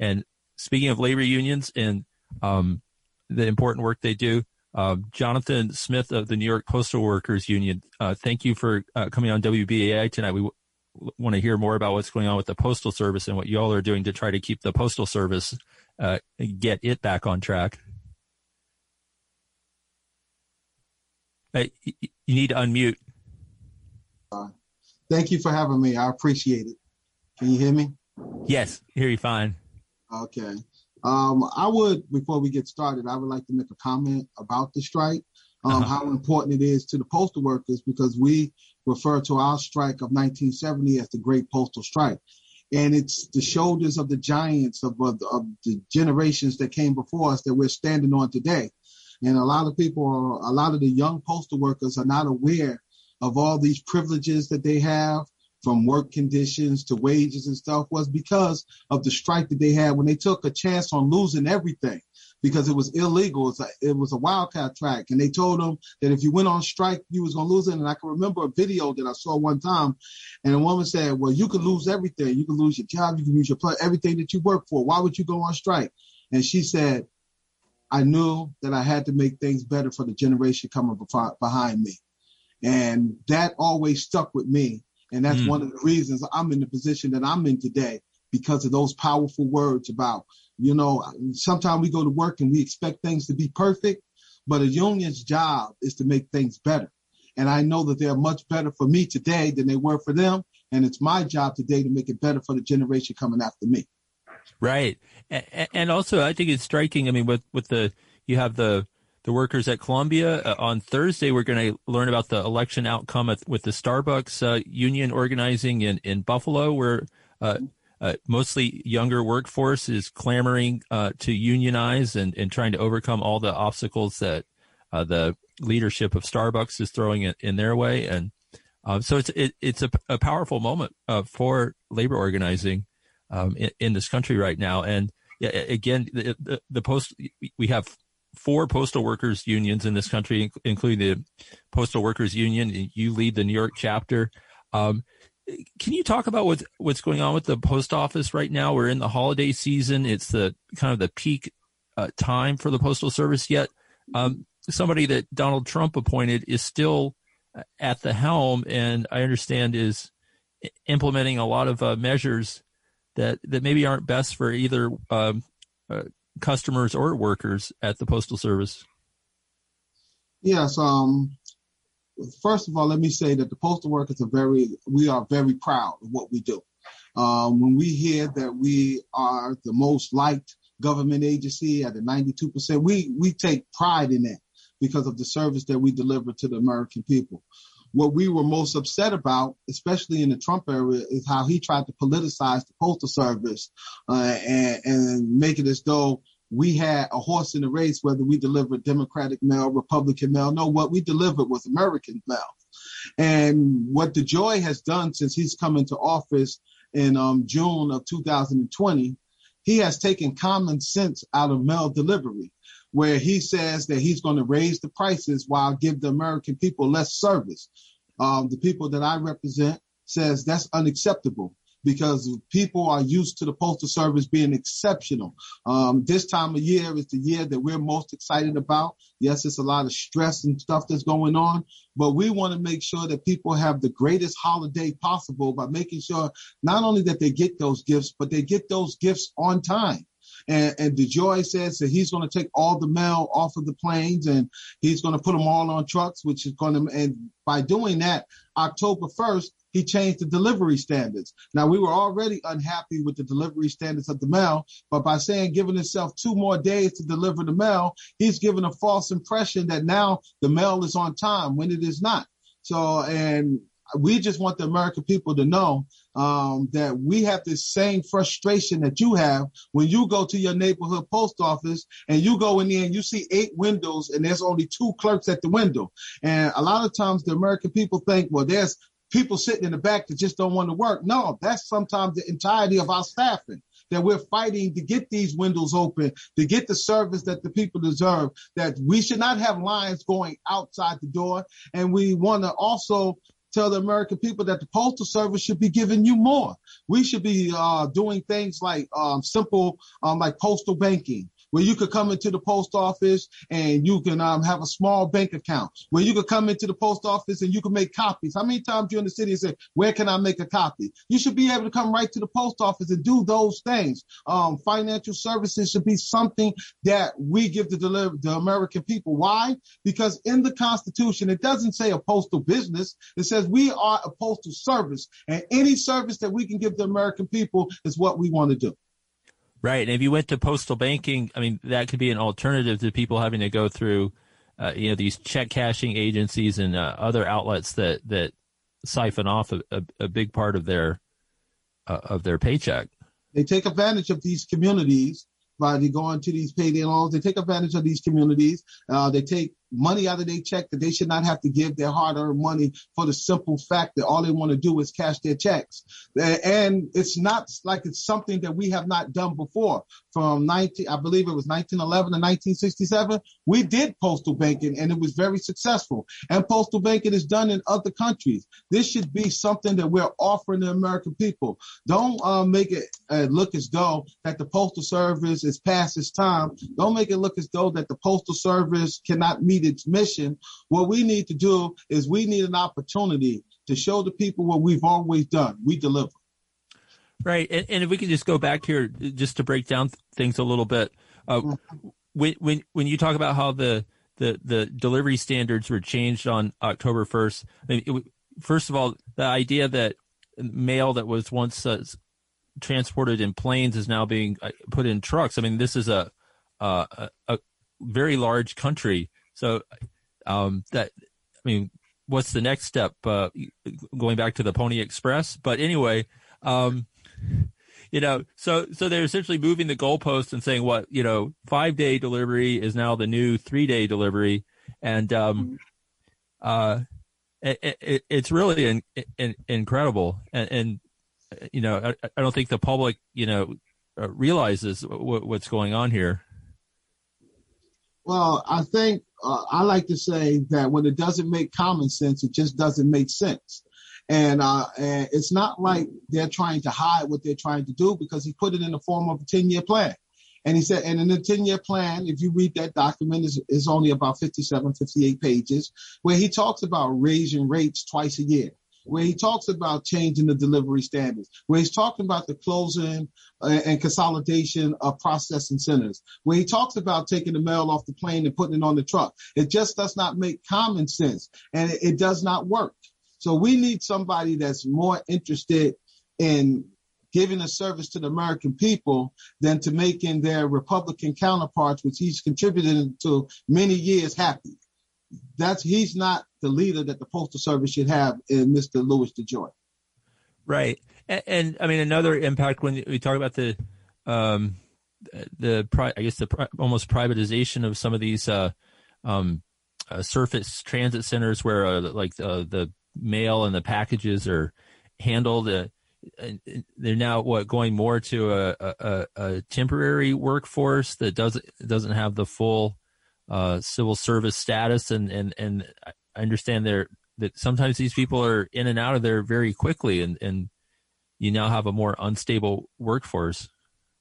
And speaking of labor unions and um, the important work they do, uh, Jonathan Smith of the New York Postal Workers Union, uh, thank you for uh, coming on WBAI tonight. We w- want to hear more about what's going on with the Postal Service and what you all are doing to try to keep the Postal Service, uh, get it back on track. you need to unmute. thank you for having me. I appreciate it. Can you hear me? Yes, hear you fine. Okay. Um, I would, before we get started, I would like to make a comment about the strike, um, uh-huh. how important it is to the postal workers because we refer to our strike of 1970 as the Great Postal Strike. And it's the shoulders of the giants of, of, of the generations that came before us that we're standing on today. And a lot of people, a lot of the young postal workers are not aware of all these privileges that they have, from work conditions to wages and stuff was because of the strike that they had when they took a chance on losing everything because it was illegal. It was a, it was a wildcat track, and they told them that if you went on strike, you was gonna lose it. And I can remember a video that I saw one time, and a woman said, "Well, you could lose everything. You can lose your job. You can lose your everything that you work for. Why would you go on strike?" And she said, "I knew that I had to make things better for the generation coming behind me." And that always stuck with me and that's mm. one of the reasons I'm in the position that I'm in today because of those powerful words about, you know, sometimes we go to work and we expect things to be perfect, but a union's job is to make things better. And I know that they're much better for me today than they were for them. And it's my job today to make it better for the generation coming after me. Right. And also, I think it's striking. I mean, with, with the, you have the, the workers at Columbia. Uh, on Thursday, we're going to learn about the election outcome at, with the Starbucks uh, union organizing in, in Buffalo, where uh, uh mostly younger workforce is clamoring uh, to unionize and, and trying to overcome all the obstacles that the leadership of Starbucks is throwing in, in their way. And so it's it, it's a, a powerful moment for labor organizing um, in, in, this country right now. And yeah, again, the, the, the post we have four postal workers unions in this country, including the Postal Workers Union. You lead the New York chapter. Um, can you talk about what's what's going on with the post office right now? We're in the holiday season. It's the kind of the peak uh, time for the postal service. Yet, um, somebody that Donald Trump appointed is still at the helm, and I understand is implementing a lot of uh, measures that that maybe aren't best for either um, uh, customers or workers at the Postal Service? Yes. Um, first of all, let me say that the postal workers are very, we are very proud of what we do. Um, when we hear that we are the most liked government agency at a 92%, we, we take pride in that because of the service that we deliver to the American people. What we were most upset about, especially in the Trump era, is how he tried to politicize the postal service uh, and, and make it as though we had a horse in the race, whether we delivered Democratic mail, Republican mail. No, what we delivered was American mail. And what DeJoy has done since he's come into office in um, June of 2020, he has taken common sense out of mail delivery, where he says that he's going to raise the prices while give the American people less service. Um, the people that I represent says that's unacceptable because people are used to the postal service being exceptional. Um, this time of year is the year that we're most excited about. Yes, it's a lot of stress and stuff that's going on, but we want to make sure that people have the greatest holiday possible by making sure not only that they get those gifts, but they get those gifts on time. And, and DeJoy says that he's going to take all the mail off of the planes and he's going to put them all on trucks, which is going to, and by doing that, October 1st, he changed the delivery standards. Now we were already unhappy with the delivery standards of the mail, but by saying giving himself two more days to deliver the mail, he's given a false impression that now the mail is on time when it is not. So, and we just want the American people to know um, that we have the same frustration that you have when you go to your neighborhood post office and you go in there and you see eight windows and there's only two clerks at the window. And a lot of times the American people think, well, there's people sitting in the back that just don't want to work. No, that's sometimes the entirety of our staffing that we're fighting to get these windows open, to get the service that the people deserve, that we should not have lines going outside the door. And we want to also tell the American people that the postal service should be giving you more. We should be uh, doing things like um, simple, um, like postal banking where you could come into the post office and you can um, have a small bank account, where you could come into the post office and you can make copies. How many times you in the city and say, where can I make a copy? You should be able to come right to the post office and do those things. Um, financial services should be something that we give to deliver the American people. Why? Because in the Constitution, it doesn't say a postal business. It says we are a postal service and any service that we can give the American people is what we want to do. Right. And if you went to postal banking, I mean, that could be an alternative to people having to go through, uh, you know, these check cashing agencies and uh, other outlets that, that siphon off a, a, a big part of their, uh, of their paycheck. They take advantage of these communities by they go into these payday loans. They take advantage of these communities. Uh, they take money out of their check that they should not have to give their hard-earned money for the simple fact that all they want to do is cash their checks. And it's not like it's something that we have not done before. From 19, I believe it was 1911 to 1967, we did postal banking and it was very successful. And postal banking is done in other countries. This should be something that we're offering the American people. Don't uh, make it uh, look as though that the postal service is past its time. Don't make it look as though that the postal service cannot meet its mission. What we need to do is we need an opportunity to show the people what we've always done. We deliver. Right. And, and if we can just go back here just to break down things a little bit. Uh, when, when, when you talk about how the, the, the delivery standards were changed on October 1st, I mean, it, first of all, the idea that mail that was once uh, transported in planes is now being uh, put in trucks. I mean, this is a, a, a very large country so, um, that I mean, what's the next step? Uh, going back to the Pony Express, but anyway, um, you know, so so they're essentially moving the goalposts and saying what you know, five day delivery is now the new three day delivery, and um, mm-hmm. uh, it, it, it's really in, in, incredible, and, and you know, I, I, don't think the public you know uh, realizes w- what's going on here. Well, I think uh, I like to say that when it doesn't make common sense, it just doesn't make sense. And, uh, and it's not like they're trying to hide what they're trying to do because he put it in the form of a 10 year plan. And he said, and in the 10 year plan, if you read that document, is is only about 57, 58 pages, where he talks about raising rates twice a year where he talks about changing the delivery standards, where he's talking about the closing uh, and consolidation of processing centers, where he talks about taking the mail off the plane and putting it on the truck. It just does not make common sense and it, it does not work. So we need somebody that's more interested in giving a service to the American people than to making their Republican counterparts, which he's contributed to many years, happy that's he's not the leader that the postal service should have in Mr. Louis DeJoy. Right, and, and, I mean another impact when we talk about the um, the I guess the almost privatization of some of these uh, um, uh, surface transit centers where uh, like uh, the mail and the packages are handled. Uh, they're now what going more to a, a, a temporary workforce that doesn't doesn't have the full uh, civil service status, and and and I understand there that sometimes these people are in and out of there very quickly, and and you now have a more unstable workforce.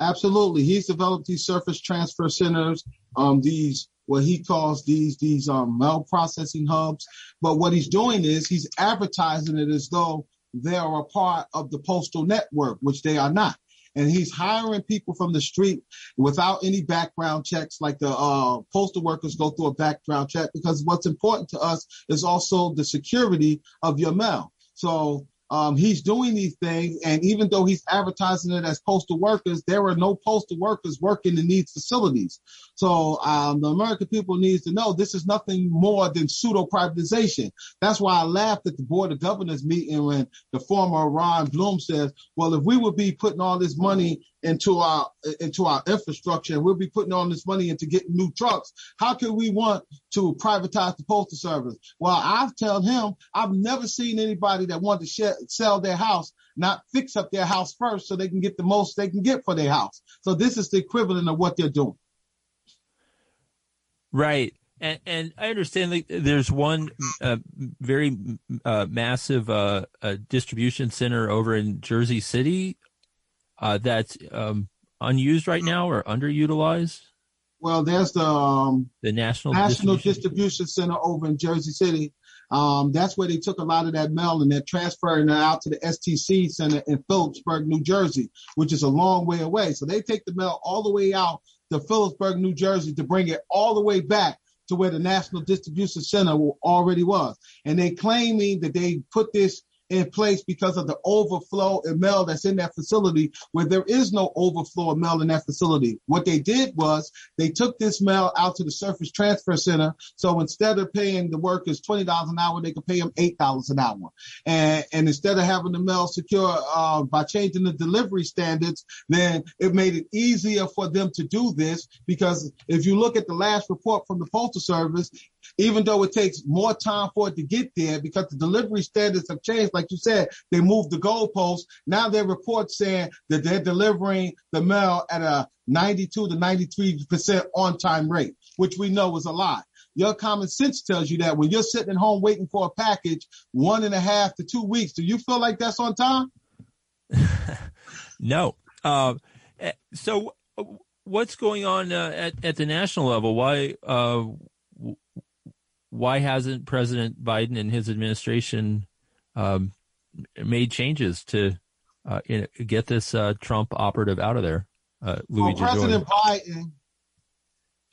Absolutely, he's developed these surface transfer centers, um, these what he calls these these um, mail processing hubs. But what he's doing is he's advertising it as though they are a part of the postal network, which they are not and he's hiring people from the street without any background checks like the uh, postal workers go through a background check because what's important to us is also the security of your mail. So um, he's doing these things, and even though he's advertising it as postal workers, there are no postal workers working in these facilities. So um, the American people needs to know this is nothing more than pseudo privatization. That's why I laughed at the board of governors meeting when the former Ron Bloom says, "Well, if we would be putting all this money into our into our infrastructure and we'll be putting all this money into getting new trucks. How can we want to privatize the postal service? Well, I've told him I've never seen anybody that want to sell their house not fix up their house first so they can get the most they can get for their house. So this is the equivalent of what they're doing. Right. And, and, I understand that there's one uh, very uh, massive uh distribution center over in Jersey City uh, that's um, unused right now or underutilized. Well, there's the um, the National National distribution. distribution. Center over in Jersey City. Um, that's where they took a lot of that mail and they're transferring it out to the STC Center in Phillipsburg, New Jersey, which is a long way away. So they take the mail all the way out to Phillipsburg, New Jersey, to bring it all the way back to where the National Distribution Center already was. And they claiming that they put this in place because of the overflow of mail that's in that facility where there is no overflow of mail in that facility. What they did was they took this mail out to the Surface Transfer Center. So instead of paying the workers $20 an hour, they could pay them $8 an hour. And, and instead of having the mail secure uh, by changing the delivery standards, then it made it easier for them to do this because if you look at the last report from the Postal Service, even though it takes more time for it to get there because the delivery standards have changed. Like you said, they moved the goalposts. Now there are reports saying that they're delivering the mail at a 92 to 93% on time rate, which we know is a lie. Your common sense tells you that when you're sitting at home waiting for a package one and a half to two weeks, do you feel like that's on time? no. Uh, eh, so what's going on uh, at, at the national level? Why, uh, why hasn't President Biden and his administration um, made changes to uh, get this uh, Trump operative out of there? Uh, Louis well, President Biden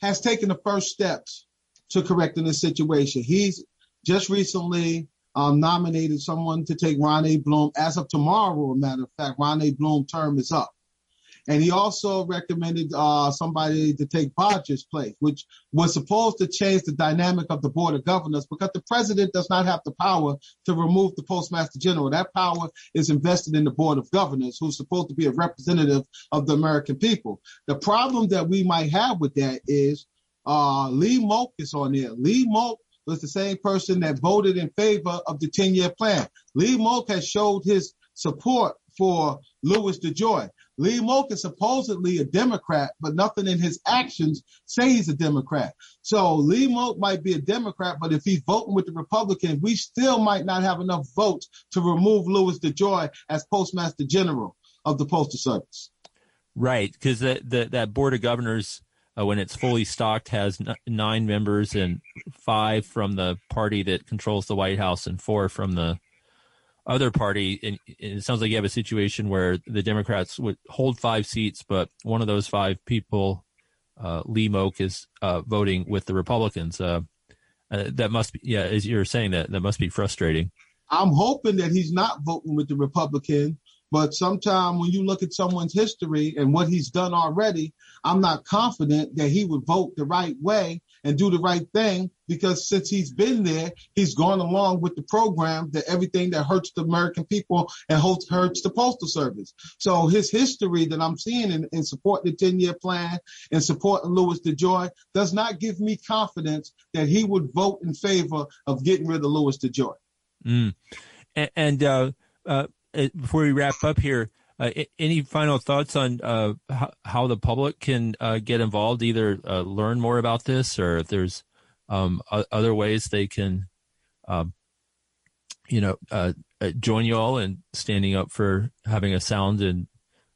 has taken the first steps to correcting the situation. He's just recently um, nominated someone to take Ronnie Bloom. As of tomorrow, a matter of fact, Ronnie Bloom term is up. And he also recommended uh, somebody to take Barger's place, which was supposed to change the dynamic of the board of governors because the president does not have the power to remove the postmaster general. That power is invested in the board of governors, who's supposed to be a representative of the American people. The problem that we might have with that is uh, Lee Moak is on there. Lee Moak was the same person that voted in favor of the 10 year plan. Lee Moak has showed his support for Louis DeJoy. Lee Moak is supposedly a Democrat, but nothing in his actions say he's a Democrat. So Lee Moak might be a Democrat, but if he's voting with the Republicans, we still might not have enough votes to remove Louis DeJoy as Postmaster General of the Postal Service. Right, because that that board of governors, uh, when it's fully stocked, has n- nine members and five from the party that controls the White House and four from the other party, and it sounds like you have a situation where the Democrats would hold five seats, but one of those five people, uh, Lee Moak, is uh, voting with the Republicans. Uh, uh, that must be, yeah, as you're saying that, that must be frustrating. I'm hoping that he's not voting with the Republican, but sometime when you look at someone's history and what he's done already, I'm not confident that he would vote the right way and do the right thing because since he's been there, he's gone along with the program that everything that hurts the American people and hurts the postal service. So his history that I'm seeing in, in supporting the 10 year plan and supporting Louis DeJoy does not give me confidence that he would vote in favor of getting rid of Louis DeJoy. Mm. And, and uh, uh, before we wrap up here, any final thoughts on uh, how, how, the public can uh, get involved, either uh, learn more about this or if there's um, other ways they can, um, you know, uh, uh, join you all in standing up for having a sound and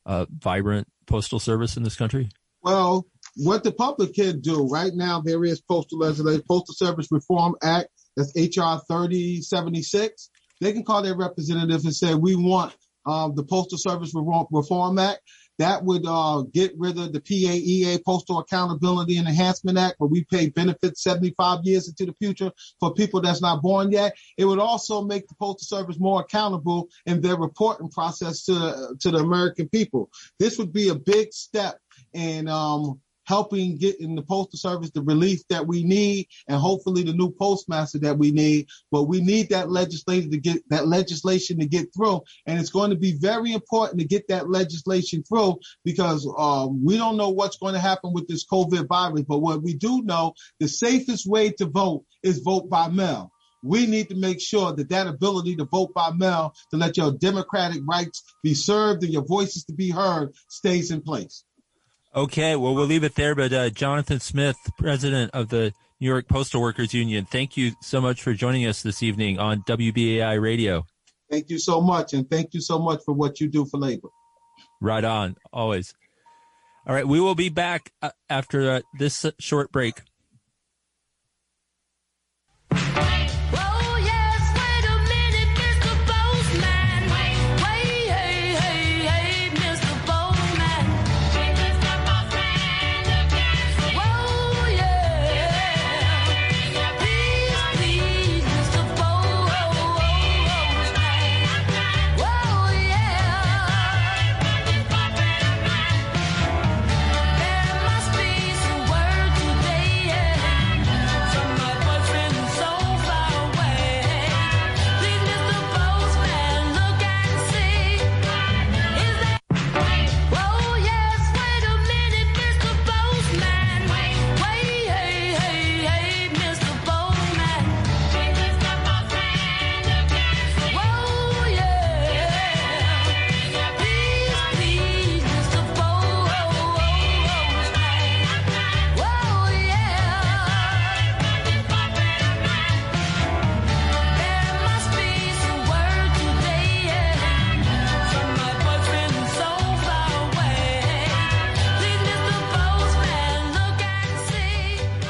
vibrant postal service in this country? Well, what the public can do right now, there is postal legislation, Postal Service Reform Act, that's HR 3076. They can call their representative and say, we want the Postal Service Reform Act. That would uh, get rid of the PAEA Postal Accountability and Enhancement Act, where we pay benefits 75 years into the future for people that's not born yet. It would also make the Postal Service more accountable in their reporting process to to the American people. This would be a big step in um, helping get in the postal service the relief that we need and hopefully the new postmaster that we need. But we need that legislation to get that legislation to get through. And it's going to be very important to get that legislation through because uh, we don't know what's going to happen with this COVID virus. But what we do know, the safest way to vote is vote by mail we need to make sure that that ability to vote by mail to let your democratic rights be served and your voices to be heard stays in place. Okay, well, we'll leave it there. But uh, Jonathan Smith, president of the New York Postal Workers Union, thank you so much for joining us this evening on WBAI Radio. Thank you so much, and thank you so much for what you do for labor. Right on, always. All right, we will be back uh, after uh, this short break.